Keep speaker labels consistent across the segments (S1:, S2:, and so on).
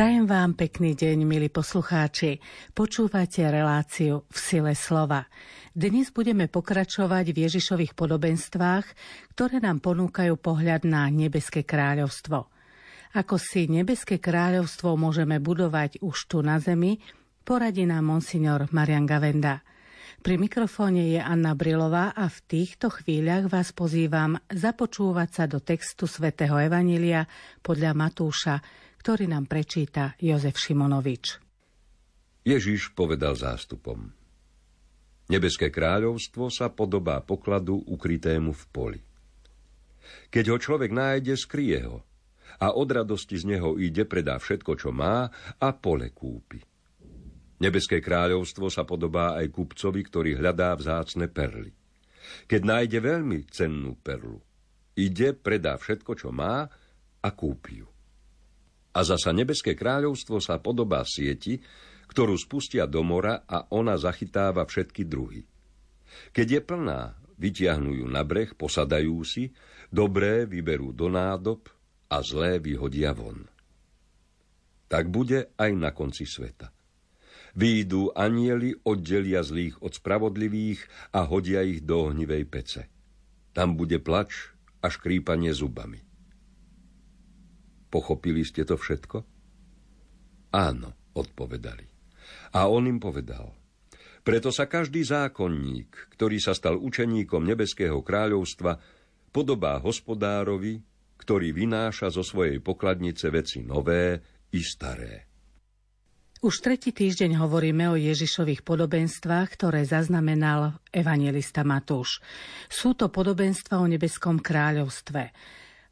S1: Prajem vám pekný deň, milí poslucháči. Počúvate reláciu v sile slova. Dnes budeme pokračovať v Ježišových podobenstvách, ktoré nám ponúkajú pohľad na nebeské kráľovstvo. Ako si nebeské kráľovstvo môžeme budovať už tu na zemi, poradí nám monsignor Marian Gavenda. Pri mikrofóne je Anna Brilová a v týchto chvíľach vás pozývam započúvať sa do textu svätého Evanília podľa Matúša, ktorý nám prečíta Jozef Šimonovič.
S2: Ježiš povedal zástupom. Nebeské kráľovstvo sa podobá pokladu ukrytému v poli. Keď ho človek nájde, skrie ho a od radosti z neho ide, predá všetko, čo má a pole kúpi. Nebeské kráľovstvo sa podobá aj kupcovi, ktorý hľadá vzácne perly. Keď nájde veľmi cennú perlu, ide, predá všetko, čo má a kúpi ju. A zasa nebeské kráľovstvo sa podobá sieti, ktorú spustia do mora a ona zachytáva všetky druhy. Keď je plná, vytiahnu ju na breh, posadajú si, dobré vyberú do nádob a zlé vyhodia von. Tak bude aj na konci sveta. Výjdu anieli, oddelia zlých od spravodlivých a hodia ich do ohnivej pece. Tam bude plač a škrípanie zubami. Pochopili ste to všetko? Áno, odpovedali. A on im povedal. Preto sa každý zákonník, ktorý sa stal učeníkom Nebeského kráľovstva, podobá hospodárovi, ktorý vynáša zo svojej pokladnice veci nové i staré.
S1: Už tretí týždeň hovoríme o Ježišových podobenstvách, ktoré zaznamenal evangelista Matúš. Sú to podobenstva o nebeskom kráľovstve.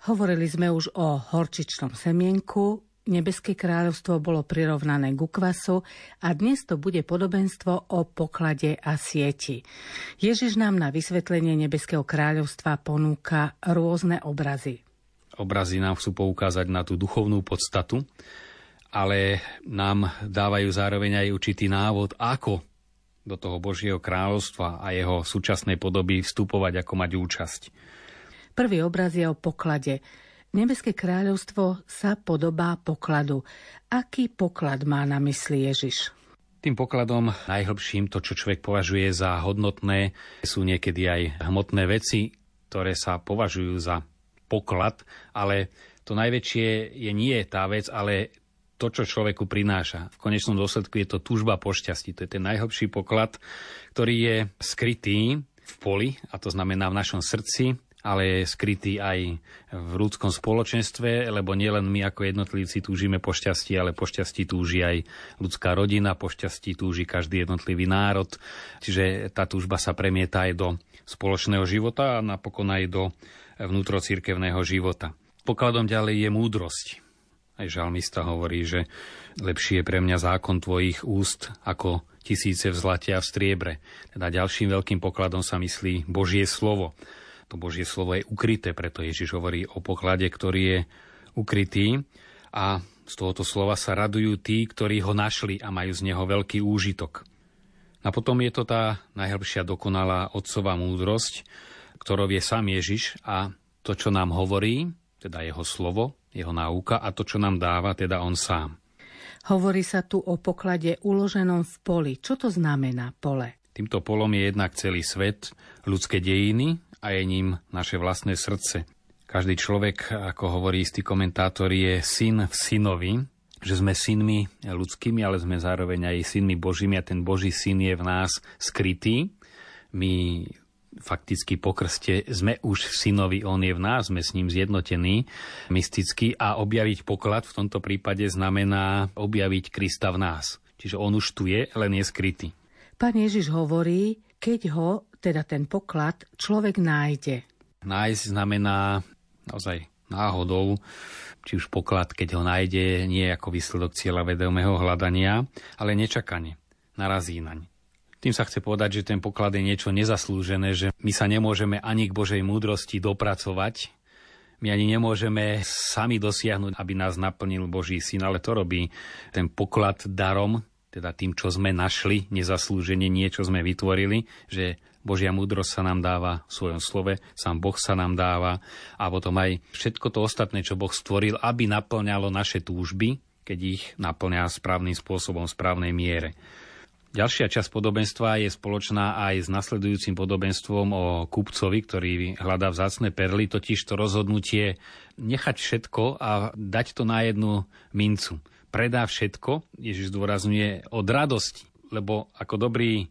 S1: Hovorili sme už o horčičnom semienku, Nebeské kráľovstvo bolo prirovnané ku kvasu a dnes to bude podobenstvo o poklade a sieti. Ježiš nám na vysvetlenie Nebeského kráľovstva ponúka rôzne obrazy.
S3: Obrazy nám chcú poukázať na tú duchovnú podstatu, ale nám dávajú zároveň aj určitý návod, ako do toho Božieho kráľovstva a jeho súčasnej podoby vstupovať, ako mať účasť.
S1: Prvý obraz je o poklade. Nebeské kráľovstvo sa podobá pokladu. Aký poklad má na mysli Ježiš?
S3: Tým pokladom najhlbším, to čo človek považuje za hodnotné, sú niekedy aj hmotné veci, ktoré sa považujú za poklad, ale to najväčšie je nie tá vec, ale to, čo človeku prináša. V konečnom dôsledku je to túžba po šťastí. To je ten najhlbší poklad, ktorý je skrytý v poli, a to znamená v našom srdci, ale je skrytý aj v ľudskom spoločenstve, lebo nielen my ako jednotlivci túžime po šťastí, ale po šťastí túži aj ľudská rodina, po šťastí túži každý jednotlivý národ. Čiže tá túžba sa premieta aj do spoločného života a napokon aj do vnútrocirkevného života. Pokladom ďalej je múdrosť. Aj žalmista hovorí, že lepší je pre mňa zákon tvojich úst ako tisíce v zlate a v striebre. Teda ďalším veľkým pokladom sa myslí Božie slovo. To Božie slovo je ukryté, preto Ježiš hovorí o poklade, ktorý je ukrytý a z tohoto slova sa radujú tí, ktorí ho našli a majú z neho veľký úžitok. A potom je to tá najhĺbšia dokonalá otcová múdrosť, ktorou je sám Ježiš a to, čo nám hovorí, teda jeho slovo, jeho náuka a to, čo nám dáva, teda on sám.
S1: Hovorí sa tu o poklade uloženom v poli. Čo to znamená pole?
S3: Týmto polom je jednak celý svet, ľudské dejiny, a je ním naše vlastné srdce. Každý človek, ako hovorí istý komentátor, je syn v synovi, že sme synmi ľudskými, ale sme zároveň aj synmi Božími a ten Boží syn je v nás skrytý. My fakticky po krste sme už synovi, on je v nás, sme s ním zjednotení mysticky a objaviť poklad v tomto prípade znamená objaviť Krista v nás. Čiže on už tu je, len je skrytý.
S1: Pán Ježiš hovorí, keď ho teda ten poklad človek nájde.
S3: Nájsť znamená naozaj náhodou, či už poklad, keď ho nájde, nie ako výsledok cieľa vedomého hľadania, ale nečakane, narazí naň. Tým sa chce povedať, že ten poklad je niečo nezaslúžené, že my sa nemôžeme ani k Božej múdrosti dopracovať, my ani nemôžeme sami dosiahnuť, aby nás naplnil Boží syn, ale to robí ten poklad darom, teda tým, čo sme našli, nezaslúženie niečo sme vytvorili, že Božia múdrosť sa nám dáva v svojom slove, sám Boh sa nám dáva a potom aj všetko to ostatné, čo Boh stvoril, aby naplňalo naše túžby, keď ich naplňa správnym spôsobom, v správnej miere. Ďalšia časť podobenstva je spoločná aj s nasledujúcim podobenstvom o kupcovi, ktorý hľadá vzácne perly, totiž to rozhodnutie nechať všetko a dať to na jednu mincu. Predá všetko, Ježiš zdôrazňuje, od radosti, lebo ako dobrý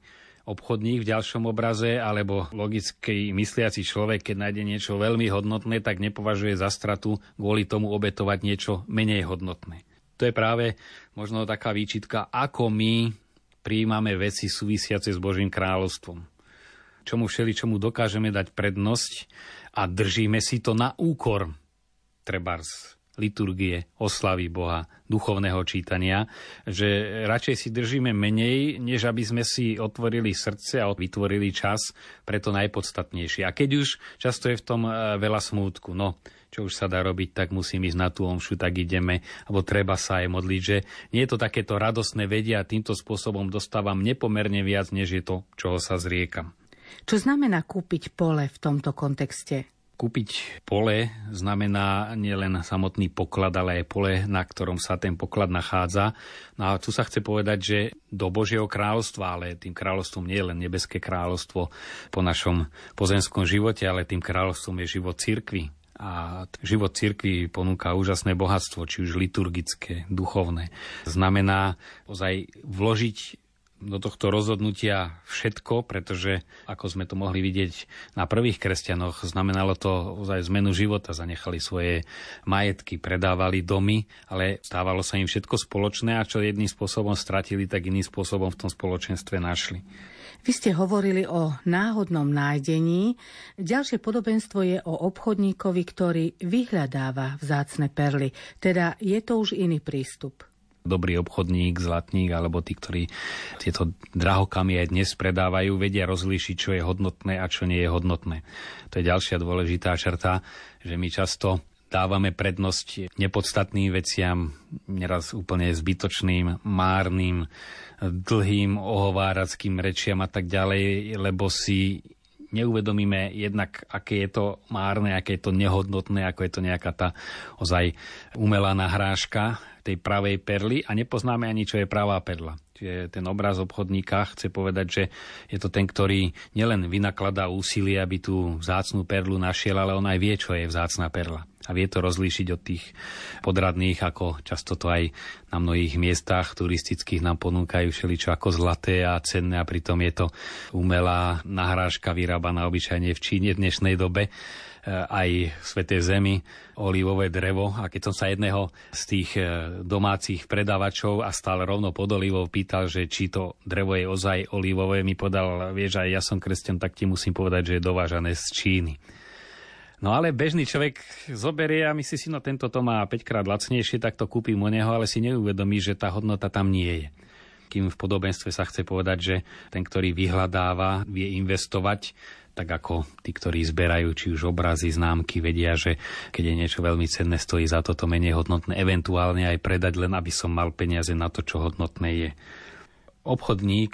S3: obchodník v ďalšom obraze alebo logický mysliaci človek, keď nájde niečo veľmi hodnotné, tak nepovažuje za stratu kvôli tomu obetovať niečo menej hodnotné. To je práve možno taká výčitka, ako my prijímame veci súvisiace s Božím kráľovstvom. Čomu všeli, čomu dokážeme dať prednosť a držíme si to na úkor trebárs liturgie, oslavy Boha, duchovného čítania, že radšej si držíme menej, než aby sme si otvorili srdce a vytvorili čas pre to najpodstatnejšie. A keď už často je v tom e, veľa smútku, no čo už sa dá robiť, tak musím ísť na tú omšu, tak ideme, alebo treba sa aj modliť, že nie je to takéto radosné vedia a týmto spôsobom dostávam nepomerne viac, než je to, čoho sa zriekam.
S1: Čo znamená kúpiť pole v tomto kontexte?
S3: Kúpiť pole znamená nielen samotný poklad, ale aj pole, na ktorom sa ten poklad nachádza. No a tu sa chce povedať, že do Božieho kráľovstva, ale tým kráľovstvom nie je len nebeské kráľovstvo po našom pozemskom živote, ale tým kráľovstvom je život cirkvi, a život cirkvi ponúka úžasné bohatstvo, či už liturgické, duchovné. Znamená ozaj vložiť do tohto rozhodnutia všetko, pretože ako sme to mohli vidieť na prvých kresťanoch, znamenalo to ozaj zmenu života, zanechali svoje majetky, predávali domy, ale stávalo sa im všetko spoločné a čo jedným spôsobom stratili, tak iným spôsobom v tom spoločenstve našli.
S1: Vy ste hovorili o náhodnom nájdení. Ďalšie podobenstvo je o obchodníkovi, ktorý vyhľadáva vzácne perly. Teda je to už iný prístup
S3: dobrý obchodník, zlatník alebo tí, ktorí tieto drahokamy aj dnes predávajú, vedia rozlíšiť, čo je hodnotné a čo nie je hodnotné. To je ďalšia dôležitá črta, že my často dávame prednosť nepodstatným veciam, neraz úplne zbytočným, márnym, dlhým ohovárackým rečiam a tak ďalej, lebo si neuvedomíme jednak, aké je to márne, aké je to nehodnotné, ako je to nejaká tá ozaj umelá nahrážka tej pravej perly a nepoznáme ani, čo je pravá perla. Čiže ten obraz obchodníka chce povedať, že je to ten, ktorý nielen vynakladá úsilie, aby tú vzácnú perlu našiel, ale on aj vie, čo je vzácná perla. A vie to rozlíšiť od tých podradných, ako často to aj na mnohých miestach turistických nám ponúkajú všeličo ako zlaté a cenné a pritom je to umelá nahrážka vyrábaná obyčajne v Číne v dnešnej dobe aj v Svetej Zemi olivové drevo. A keď som sa jedného z tých e, domácich predávačov a stále rovno pod olivou pýtal, že či to drevo je ozaj olivové, mi podal, vieš, aj ja som kresťan, tak ti musím povedať, že je dovážané z Číny. No ale bežný človek zoberie a myslí si, no tento to má 5 krát lacnejšie, tak to kúpim u neho, ale si neuvedomí, že tá hodnota tam nie je. Kým v podobenstve sa chce povedať, že ten, ktorý vyhľadáva, vie investovať, tak ako tí, ktorí zberajú či už obrazy, známky, vedia, že keď je niečo veľmi cenné, stojí za toto menej hodnotné, eventuálne aj predať, len aby som mal peniaze na to, čo hodnotné je. Obchodník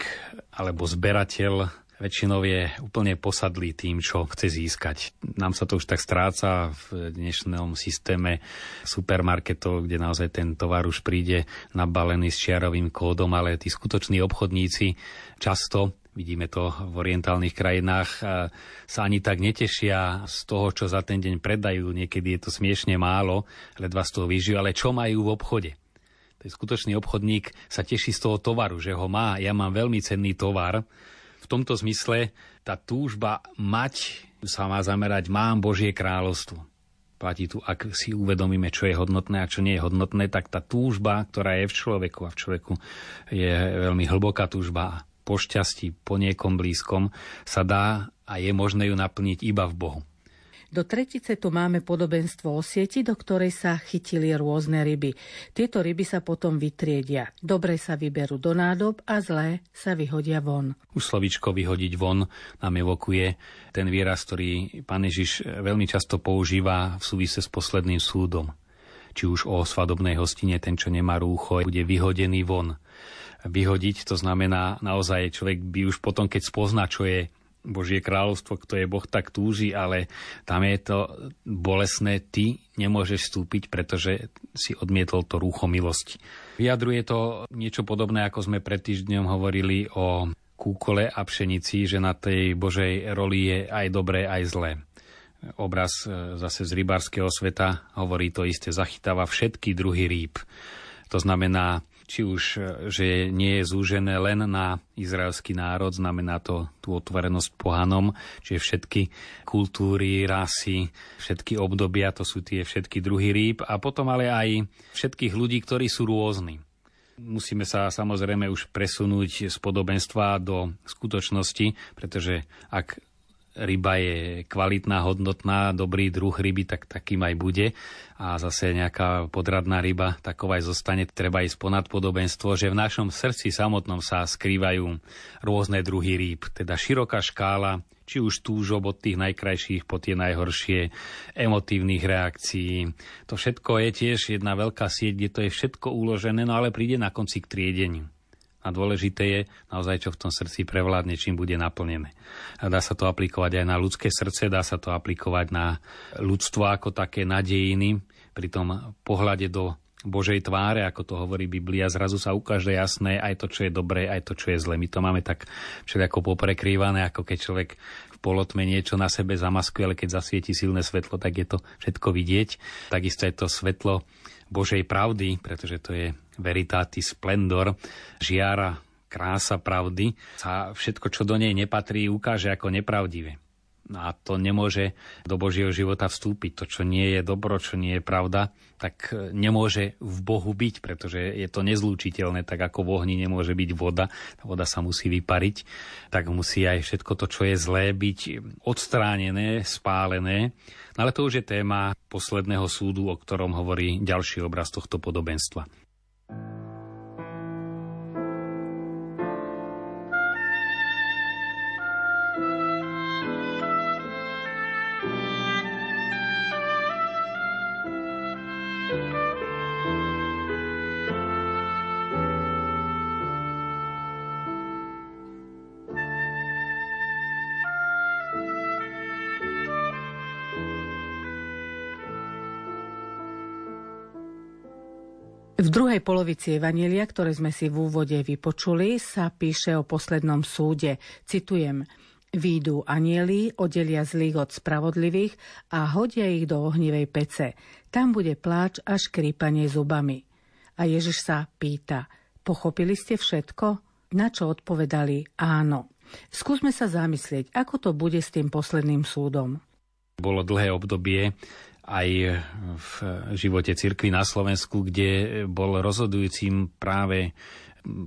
S3: alebo zberateľ väčšinou je úplne posadlý tým, čo chce získať. Nám sa to už tak stráca v dnešnom systéme supermarketov, kde naozaj ten tovar už príde nabalený s čiarovým kódom, ale tí skutoční obchodníci často vidíme to v orientálnych krajinách, sa ani tak netešia z toho, čo za ten deň predajú. Niekedy je to smiešne málo, ledva z toho vyžijú, ale čo majú v obchode? Ten skutočný obchodník sa teší z toho tovaru, že ho má. Ja mám veľmi cenný tovar, v tomto zmysle tá túžba mať sa má zamerať, mám Božie kráľovstvo. Platí tu, ak si uvedomíme, čo je hodnotné a čo nie je hodnotné, tak tá túžba, ktorá je v človeku a v človeku je veľmi hlboká túžba po šťastí, po niekom blízkom, sa dá a je možné ju naplniť iba v Bohu.
S1: Do tretice tu máme podobenstvo o sieti, do ktorej sa chytili rôzne ryby. Tieto ryby sa potom vytriedia. Dobre sa vyberú do nádob a zlé sa vyhodia von.
S3: Už slovičko vyhodiť von nám evokuje ten výraz, ktorý pán Ježiš veľmi často používa v súvise s posledným súdom. Či už o svadobnej hostine, ten, čo nemá rúcho, bude vyhodený von vyhodiť. To znamená, naozaj človek by už potom, keď spozna, čo je Božie kráľovstvo, kto je Boh, tak túži, ale tam je to bolesné, ty nemôžeš vstúpiť, pretože si odmietol to rúcho milosti. Vyjadruje to niečo podobné, ako sme pred týždňom hovorili o kúkole a pšenici, že na tej Božej roli je aj dobré, aj zlé. Obraz e, zase z rybárskeho sveta hovorí to isté, zachytáva všetky druhy rýb. To znamená, či už, e, že nie je zúžené len na izraelský národ, znamená to tú otvorenosť pohanom, čiže všetky kultúry, rasy, všetky obdobia, to sú tie všetky druhy rýb a potom ale aj všetkých ľudí, ktorí sú rôzni. Musíme sa samozrejme už presunúť z podobenstva do skutočnosti, pretože ak ryba je kvalitná, hodnotná, dobrý druh ryby, tak takým aj bude. A zase nejaká podradná ryba, taková aj zostane. Treba ísť ponad podobenstvo, že v našom srdci samotnom sa skrývajú rôzne druhy rýb. Teda široká škála, či už túžob od tých najkrajších po tie najhoršie, emotívnych reakcií. To všetko je tiež jedna veľká sieť, kde to je všetko uložené, no ale príde na konci k triedeniu. A dôležité je naozaj, čo v tom srdci prevládne, čím bude naplnené. A dá sa to aplikovať aj na ľudské srdce, dá sa to aplikovať na ľudstvo ako také nadejiny. Pri tom pohľade do Božej tváre, ako to hovorí Biblia, zrazu sa ukáže jasné aj to, čo je dobré, aj to, čo je zlé. My to máme tak všetko poprekrývané, ako keď človek v polotme niečo na sebe zamaskuje, ale keď zasvieti silné svetlo, tak je to všetko vidieť. Takisto je to svetlo Božej pravdy, pretože to je veritatis splendor, žiara krása pravdy, sa všetko, čo do nej nepatrí, ukáže ako nepravdivé. A to nemôže do Božieho života vstúpiť. To, čo nie je dobro, čo nie je pravda, tak nemôže v Bohu byť, pretože je to nezlúčiteľné, tak ako v ohni nemôže byť voda, tá voda sa musí vypariť, tak musí aj všetko to, čo je zlé, byť odstránené, spálené No ale to už je téma posledného súdu, o ktorom hovorí ďalší obraz tohto podobenstva.
S1: Druhej polovici Evanielia, ktoré sme si v úvode vypočuli, sa píše o poslednom súde. Citujem. Výjdu anieli, oddelia zlých od spravodlivých a hodia ich do ohnivej pece. Tam bude pláč a škrípanie zubami. A Ježiš sa pýta, pochopili ste všetko? Na čo odpovedali áno. Skúsme sa zamyslieť, ako to bude s tým posledným súdom.
S3: Bolo dlhé obdobie, aj v živote cirkvi na Slovensku, kde bol rozhodujúcim práve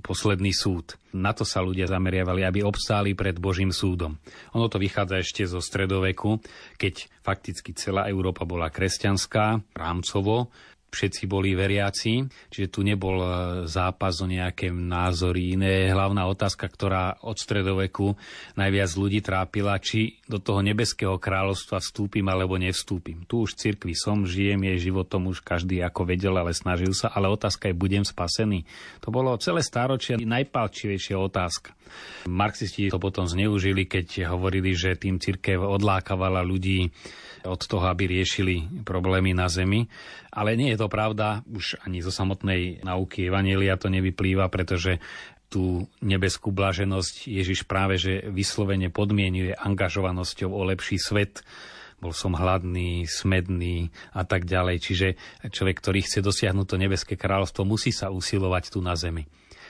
S3: posledný súd. Na to sa ľudia zameriavali, aby obstáli pred Božím súdom. Ono to vychádza ešte zo stredoveku, keď fakticky celá Európa bola kresťanská, rámcovo, všetci boli veriaci, čiže tu nebol e, zápas o nejaké názory iné. Hlavná otázka, ktorá od stredoveku najviac ľudí trápila, či do toho nebeského kráľovstva vstúpim alebo nevstúpim. Tu už v cirkvi som, žijem jej životom už každý ako vedel, ale snažil sa, ale otázka je, budem spasený. To bolo celé stáročie najpalčivejšia otázka. Marxisti to potom zneužili, keď hovorili, že tým cirkev odlákavala ľudí od toho, aby riešili problémy na Zemi. Ale nie je to pravda, už ani zo samotnej nauky Evanielia to nevyplýva, pretože tú nebeskú blaženosť Ježiš práve že vyslovene podmienuje angažovanosťou o lepší svet. Bol som hladný, smedný a tak ďalej. Čiže človek, ktorý chce dosiahnuť to nebeské kráľovstvo, musí sa usilovať tu na zemi.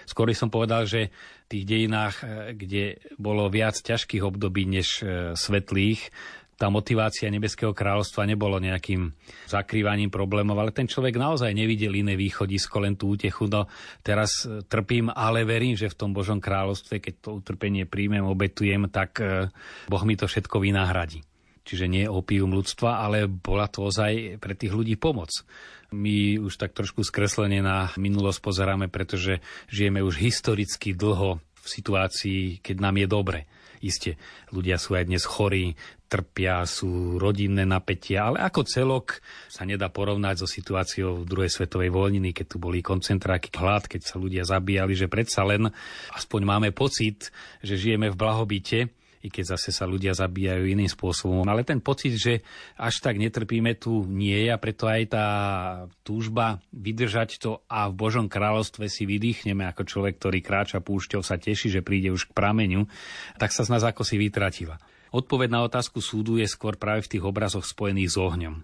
S3: Skôr som povedal, že v tých dejinách, kde bolo viac ťažkých období než e, svetlých, tá motivácia Nebeského kráľovstva nebolo nejakým zakrývaním problémov, ale ten človek naozaj nevidel iné východisko, len tú útechu. No teraz e, trpím, ale verím, že v tom Božom kráľovstve, keď to utrpenie príjmem, obetujem, tak e, Boh mi to všetko vynahradí. Čiže nie opium ľudstva, ale bola to ozaj pre tých ľudí pomoc. My už tak trošku skreslene na minulosť pozeráme, pretože žijeme už historicky dlho v situácii, keď nám je dobre. Isté, ľudia sú aj dnes chorí, trpia, sú rodinné napätia, ale ako celok sa nedá porovnať so situáciou v druhej svetovej vojniny, keď tu boli koncentráky, hlad, keď sa ľudia zabíjali, že predsa len aspoň máme pocit, že žijeme v blahobite, i keď zase sa ľudia zabíjajú iným spôsobom. Ale ten pocit, že až tak netrpíme tu nie je a preto aj tá túžba vydržať to a v Božom kráľovstve si vydýchneme ako človek, ktorý kráča púšťou, sa teší, že príde už k prameňu, tak sa z nás ako si vytratila. Odpoveď na otázku súdu je skôr práve v tých obrazoch spojených s ohňom.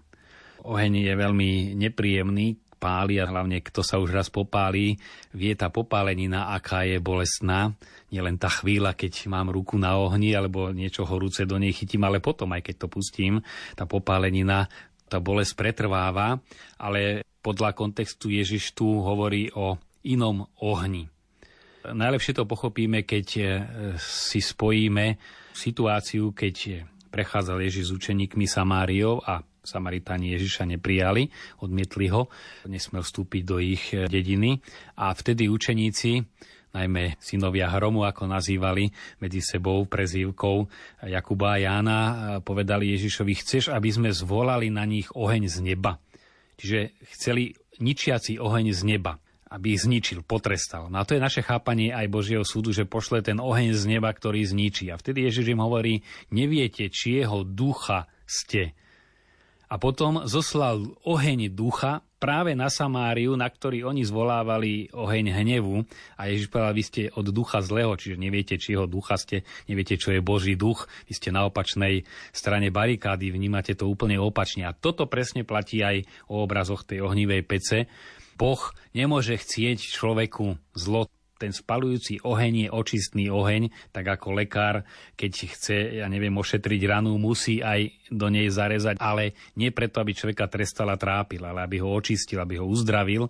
S3: Oheň je veľmi nepríjemný, páli a hlavne kto sa už raz popálí, vie tá popálenina, aká je bolestná. Nielen tá chvíľa, keď mám ruku na ohni alebo niečo horúce do nej chytím, ale potom, aj keď to pustím, tá popálenina, tá bolesť pretrváva, ale podľa kontextu Ježiš tu hovorí o inom ohni. Najlepšie to pochopíme, keď e, si spojíme situáciu, keď prechádzal Ježiš s učeníkmi Samáriou a Samaritáni Ježiša neprijali, odmietli ho, nesmel vstúpiť do ich eh, dediny a vtedy učeníci najmä synovia Hromu, ako nazývali medzi sebou prezývkou Jakuba a Jána, eh, povedali Ježišovi, chceš, aby sme zvolali na nich oheň z neba. Čiže chceli ničiaci oheň z neba aby ich zničil, potrestal. No a to je naše chápanie aj Božieho súdu, že pošle ten oheň z neba, ktorý zničí. A vtedy Ježiš im hovorí, neviete, či jeho ducha ste a potom zoslal oheň ducha práve na Samáriu, na ktorý oni zvolávali oheň hnevu. A Ježiš povedal, vy ste od ducha zlého, čiže neviete, či jeho ducha ste, neviete, čo je Boží duch, vy ste na opačnej strane barikády, vnímate to úplne opačne. A toto presne platí aj o obrazoch tej ohnivej pece. Boh nemôže chcieť človeku zlo, ten spalujúci oheň je očistný oheň, tak ako lekár, keď chce, ja neviem, ošetriť ranu, musí aj do nej zarezať, ale nie preto, aby človeka trestal a trápil, ale aby ho očistil, aby ho uzdravil.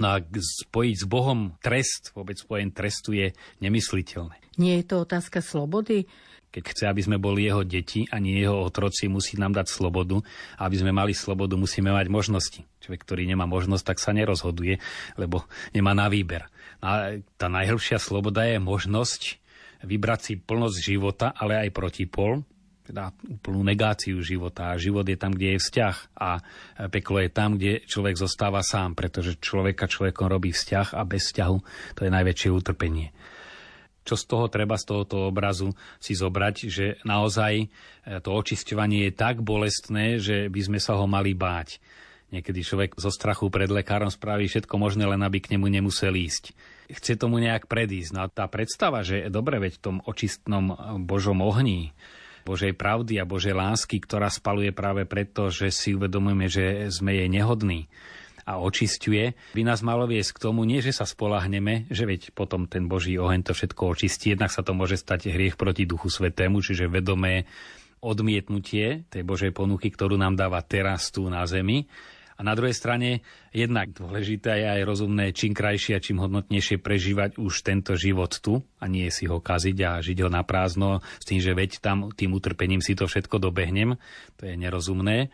S3: No a spojiť s Bohom trest, vôbec spojen trestu je nemysliteľné.
S1: Nie je to otázka slobody?
S3: Keď chce, aby sme boli jeho deti a nie jeho otroci, musí nám dať slobodu. A aby sme mali slobodu, musíme mať možnosti. Človek, ktorý nemá možnosť, tak sa nerozhoduje, lebo nemá na výber. A tá najhlbšia sloboda je možnosť vybrať si plnosť života, ale aj protipol, teda úplnú negáciu života. A život je tam, kde je vzťah a peklo je tam, kde človek zostáva sám, pretože človeka človekom robí vzťah a bez vzťahu to je najväčšie utrpenie. Čo z toho treba z tohoto obrazu si zobrať, že naozaj to očisťovanie je tak bolestné, že by sme sa ho mali báť. Niekedy človek zo strachu pred lekárom spraví všetko možné, len aby k nemu nemusel ísť. Chce tomu nejak predísť. No a tá predstava, že dobre, veď v tom očistnom Božom ohni, Božej pravdy a Božej lásky, ktorá spaluje práve preto, že si uvedomujeme, že sme jej nehodní a očisťuje, by nás malo viesť k tomu, nie že sa spolahneme, že veď potom ten Boží oheň to všetko očistí, jednak sa to môže stať hriech proti Duchu Svetému, čiže vedomé odmietnutie tej Božej ponuky, ktorú nám dáva teraz tu na zemi, a na druhej strane jednak dôležité je aj rozumné čím krajšie a čím hodnotnejšie prežívať už tento život tu a nie si ho kaziť a žiť ho na prázdno s tým, že veď tam tým utrpením si to všetko dobehnem. To je nerozumné.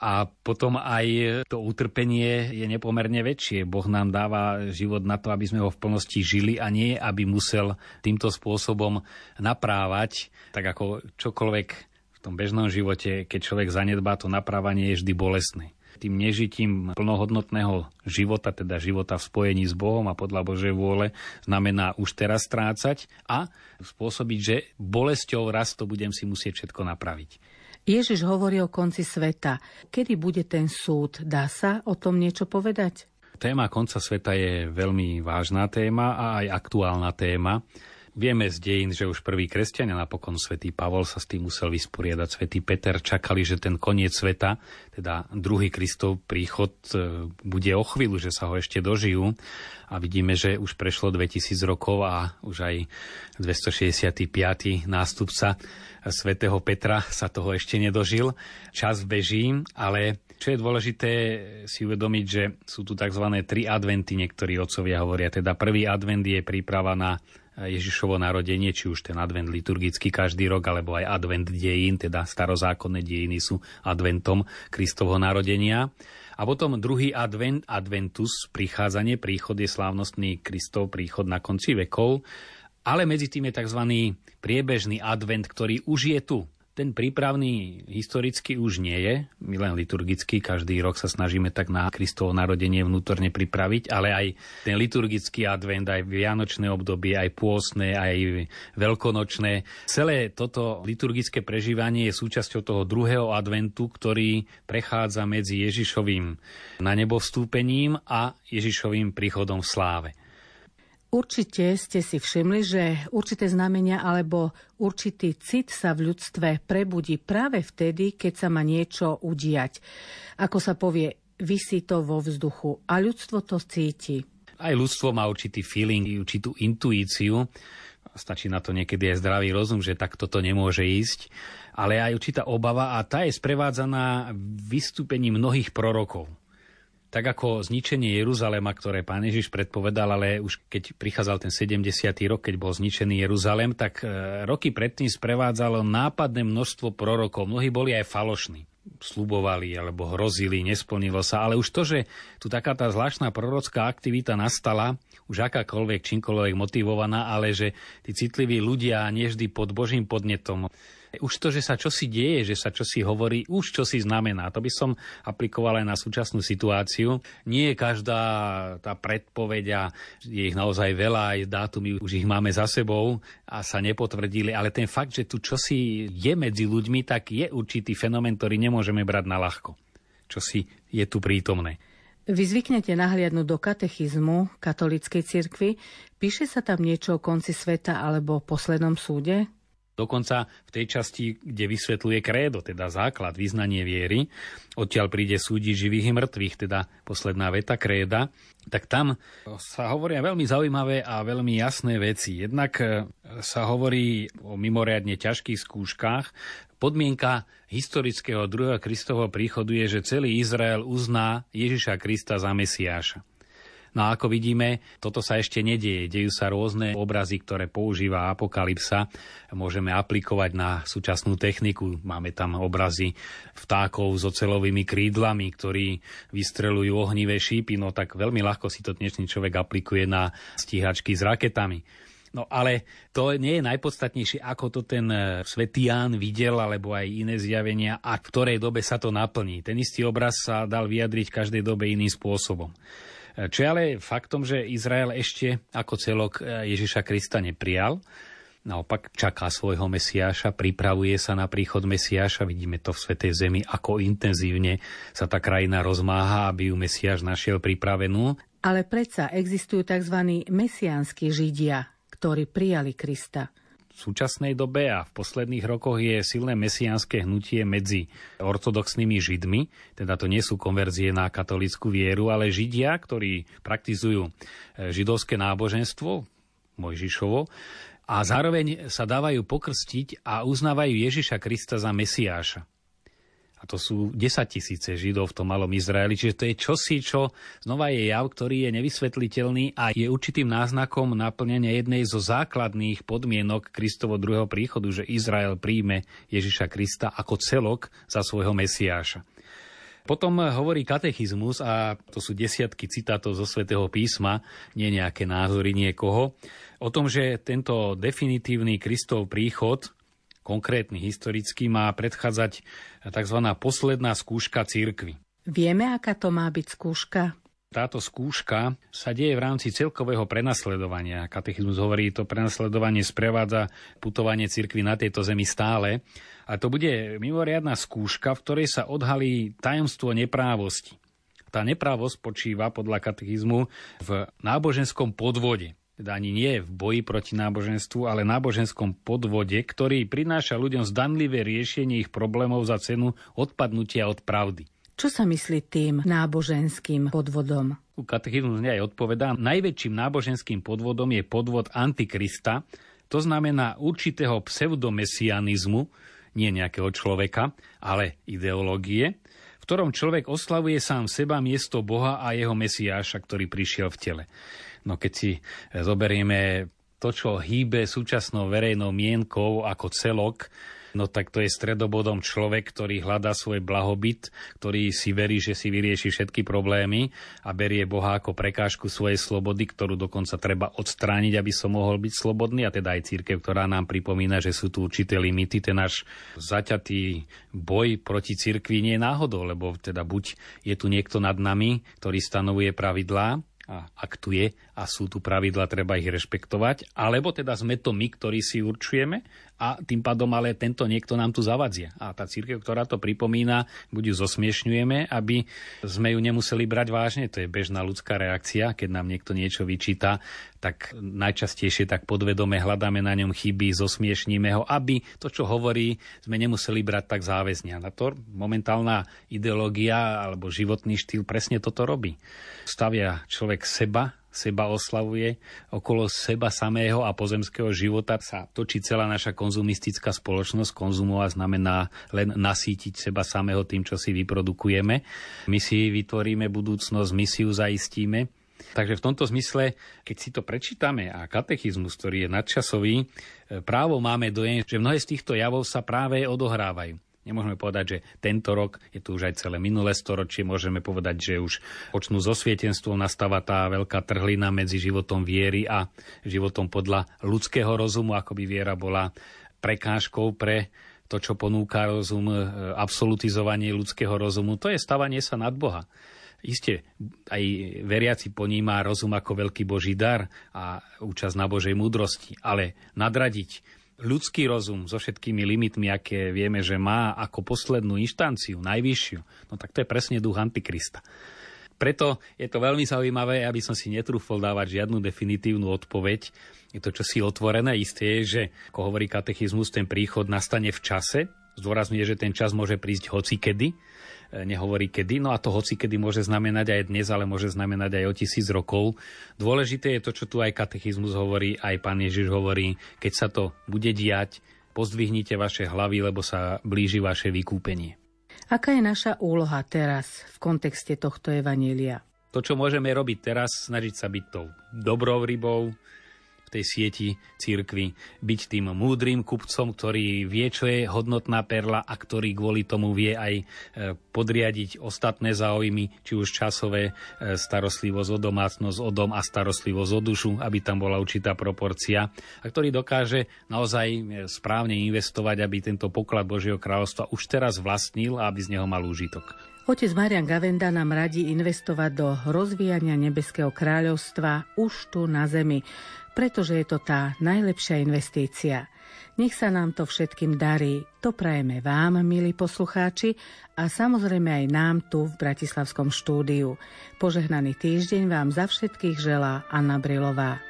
S3: A potom aj to utrpenie je nepomerne väčšie. Boh nám dáva život na to, aby sme ho v plnosti žili a nie, aby musel týmto spôsobom naprávať, tak ako čokoľvek v tom bežnom živote, keď človek zanedbá, to naprávanie je vždy bolestné tým nežitím plnohodnotného života, teda života v spojení s Bohom a podľa Božej vôle, znamená už teraz strácať a spôsobiť, že bolesťou raz to budem si musieť všetko napraviť.
S1: Ježiš hovorí o konci sveta. Kedy bude ten súd? Dá sa o tom niečo povedať?
S3: Téma konca sveta je veľmi vážna téma a aj aktuálna téma. Vieme z dejín, že už prvý kresťania, napokon svätý Pavol sa s tým musel vysporiadať. Svätý Peter čakali, že ten koniec sveta, teda druhý Kristov príchod, e, bude o chvíľu, že sa ho ešte dožijú. A vidíme, že už prešlo 2000 rokov a už aj 265. nástupca svätého Petra sa toho ešte nedožil. Čas beží, ale čo je dôležité si uvedomiť, že sú tu tzv. tri adventy, niektorí otcovia hovoria. Teda prvý advent je príprava na Ježišovo narodenie, či už ten advent liturgický každý rok, alebo aj advent dejín, teda starozákonné dejiny sú adventom Kristovho narodenia. A potom druhý advent, adventus, prichádzanie, príchod je slávnostný Kristov príchod na konci vekov, ale medzi tým je tzv. priebežný advent, ktorý už je tu. Ten prípravný historicky už nie je, my len liturgicky, každý rok sa snažíme tak na Kristovo narodenie vnútorne pripraviť, ale aj ten liturgický advent, aj vianočné obdobie, aj pôstne, aj veľkonočné. Celé toto liturgické prežívanie je súčasťou toho druhého adventu, ktorý prechádza medzi Ježišovým na nebo vstúpením a Ježišovým príchodom v sláve.
S1: Určite ste si všimli, že určité znamenia alebo určitý cit sa v ľudstve prebudí práve vtedy, keď sa má niečo udiať. Ako sa povie, vysí to vo vzduchu a ľudstvo to cíti.
S3: Aj ľudstvo má určitý feeling, určitú intuíciu. Stačí na to niekedy aj zdravý rozum, že takto to nemôže ísť. Ale aj určitá obava a tá je sprevádzaná vystúpením mnohých prorokov tak ako zničenie Jeruzalema, ktoré pán Ježiš predpovedal, ale už keď prichádzal ten 70. rok, keď bol zničený Jeruzalem, tak e, roky predtým sprevádzalo nápadné množstvo prorokov. Mnohí boli aj falošní slubovali alebo hrozili, nesplnilo sa. Ale už to, že tu taká tá zvláštna prorocká aktivita nastala, už akákoľvek, čímkoľvek motivovaná, ale že tí citliví ľudia nevždy pod Božím podnetom už to, že sa čosi deje, že sa čosi hovorí, už čosi znamená. To by som aplikoval aj na súčasnú situáciu. Nie je každá tá predpoveď a je ich naozaj veľa, aj dátumy už ich máme za sebou a sa nepotvrdili, ale ten fakt, že tu čosi je medzi ľuďmi, tak je určitý fenomén, ktorý nemôžeme brať na ľahko. Čosi je tu prítomné.
S1: Vy zvyknete nahliadnúť do katechizmu katolíckej cirkvi. Píše sa tam niečo o konci sveta alebo poslednom súde?
S3: Dokonca v tej časti, kde vysvetľuje krédo, teda základ, vyznanie viery, odtiaľ príde súdi živých i mŕtvych, teda posledná veta kréda, tak tam sa hovoria veľmi zaujímavé a veľmi jasné veci. Jednak e, sa hovorí o mimoriadne ťažkých skúškach. Podmienka historického druhého Kristovho príchodu je, že celý Izrael uzná Ježiša Krista za Mesiáša. No a ako vidíme, toto sa ešte nedieje. Dejú sa rôzne obrazy, ktoré používa Apokalypsa. Môžeme aplikovať na súčasnú techniku. Máme tam obrazy vtákov s ocelovými krídlami, ktorí vystrelujú ohnivé šípy. No tak veľmi ľahko si to dnešný človek aplikuje na stíhačky s raketami. No ale to nie je najpodstatnejšie, ako to ten e, svätý Ján videl, alebo aj iné zjavenia a v ktorej dobe sa to naplní. Ten istý obraz sa dal vyjadriť v každej dobe iným spôsobom. Čo je ale faktom, že Izrael ešte ako celok e, Ježiša Krista neprijal. Naopak čaká svojho Mesiáša, pripravuje sa na príchod Mesiáša. Vidíme to v Svetej Zemi, ako intenzívne sa tá krajina rozmáha, aby ju Mesiáš našiel pripravenú.
S1: Ale predsa existujú tzv. mesiánsky Židia, ktorí prijali Krista
S3: súčasnej dobe a v posledných rokoch je silné mesiánske hnutie medzi ortodoxnými židmi, teda to nie sú konverzie na katolickú vieru, ale židia, ktorí praktizujú e, židovské náboženstvo, Mojžišovo, a zároveň sa dávajú pokrstiť a uznávajú Ježiša Krista za Mesiáša. A to sú 10 tisíce Židov v tom malom Izraeli. Čiže to je čosi, čo znova je jav, ktorý je nevysvetliteľný a je určitým náznakom naplnenia jednej zo základných podmienok Kristovo druhého príchodu, že Izrael príjme Ježiša Krista ako celok za svojho Mesiáša. Potom hovorí katechizmus, a to sú desiatky citátov zo svätého písma, nie nejaké názory niekoho, o tom, že tento definitívny Kristov príchod konkrétny historický, má predchádzať tzv. posledná skúška církvy.
S1: Vieme, aká to má byť skúška?
S3: Táto skúška sa deje v rámci celkového prenasledovania. Katechizmus hovorí, to prenasledovanie sprevádza putovanie cirkvy na tejto zemi stále. A to bude mimoriadná skúška, v ktorej sa odhalí tajomstvo neprávosti. Tá neprávosť počíva podľa katechizmu v náboženskom podvode teda ani nie v boji proti náboženstvu, ale náboženskom podvode, ktorý prináša ľuďom zdanlivé riešenie ich problémov za cenu odpadnutia od pravdy.
S1: Čo sa myslí tým náboženským podvodom?
S3: U katechizmus aj odpovedá, najväčším náboženským podvodom je podvod Antikrista, to znamená určitého pseudomesianizmu, nie nejakého človeka, ale ideológie, v ktorom človek oslavuje sám seba miesto Boha a jeho Mesiáša, ktorý prišiel v tele. No keď si zoberieme to, čo hýbe súčasnou verejnou mienkou ako celok, no tak to je stredobodom človek, ktorý hľadá svoj blahobyt, ktorý si verí, že si vyrieši všetky problémy a berie Boha ako prekážku svojej slobody, ktorú dokonca treba odstrániť, aby som mohol byť slobodný a teda aj církev, ktorá nám pripomína, že sú tu určité limity. Ten náš zaťatý boj proti cirkvi nie je náhodou, lebo teda buď je tu niekto nad nami, ktorý stanovuje pravidlá, a ak tu je a sú tu pravidla, treba ich rešpektovať, alebo teda sme to my, ktorí si určujeme a tým pádom ale tento niekto nám tu zavadzia. A tá církev, ktorá to pripomína, buď ju zosmiešňujeme, aby sme ju nemuseli brať vážne. To je bežná ľudská reakcia, keď nám niekto niečo vyčíta, tak najčastejšie tak podvedome hľadáme na ňom chyby, zosmiešníme ho, aby to, čo hovorí, sme nemuseli brať tak záväzne. A to momentálna ideológia alebo životný štýl presne toto robí. Stavia človek seba seba oslavuje, okolo seba samého a pozemského života sa točí celá naša konzumistická spoločnosť. Konzumovať znamená len nasítiť seba samého tým, čo si vyprodukujeme. My si vytvoríme budúcnosť, my si ju zaistíme. Takže v tomto zmysle, keď si to prečítame a katechizmus, ktorý je nadčasový, právo máme dojem, že mnohé z týchto javov sa práve odohrávajú. Nemôžeme povedať, že tento rok je tu už aj celé minulé storočie. Môžeme povedať, že už počnú so svietenstvom nastáva tá veľká trhlina medzi životom viery a životom podľa ľudského rozumu, ako by viera bola prekážkou pre to, čo ponúka rozum, e, absolutizovanie ľudského rozumu. To je stavanie sa nad Boha. Isté, aj veriaci poníma rozum ako veľký Boží dar a účasť na Božej múdrosti, ale nadradiť ľudský rozum so všetkými limitmi, aké vieme, že má ako poslednú inštanciu, najvyššiu, no tak to je presne duch Antikrista. Preto je to veľmi zaujímavé, aby som si netrúfol dávať žiadnu definitívnu odpoveď. Je to čosi otvorené. Isté je, že, ako hovorí katechizmus, ten príchod nastane v čase. Zdôrazňuje, že ten čas môže prísť hoci kedy nehovorí kedy. No a to hoci kedy môže znamenať aj dnes, ale môže znamenať aj o tisíc rokov. Dôležité je to, čo tu aj katechizmus hovorí, aj pán Ježiš hovorí, keď sa to bude diať, pozdvihnite vaše hlavy, lebo sa blíži vaše vykúpenie.
S1: Aká je naša úloha teraz v kontexte tohto evanília?
S3: To, čo môžeme robiť teraz, snažiť sa byť tou dobrou rybou, tej sieti církvy, byť tým múdrym kupcom, ktorý vie, čo je hodnotná perla a ktorý kvôli tomu vie aj e, podriadiť ostatné záujmy, či už časové, e, starostlivosť o domácnosť, o dom a starostlivosť o dušu, aby tam bola určitá proporcia a ktorý dokáže naozaj e, správne investovať, aby tento poklad Božieho kráľovstva už teraz vlastnil a aby z neho mal úžitok.
S1: Otec Marian Gavenda nám radí investovať do rozvíjania nebeského kráľovstva už tu na zemi pretože je to tá najlepšia investícia. Nech sa nám to všetkým darí. To prajeme vám, milí poslucháči, a samozrejme aj nám tu v Bratislavskom štúdiu. Požehnaný týždeň vám za všetkých želá Anna Brilová.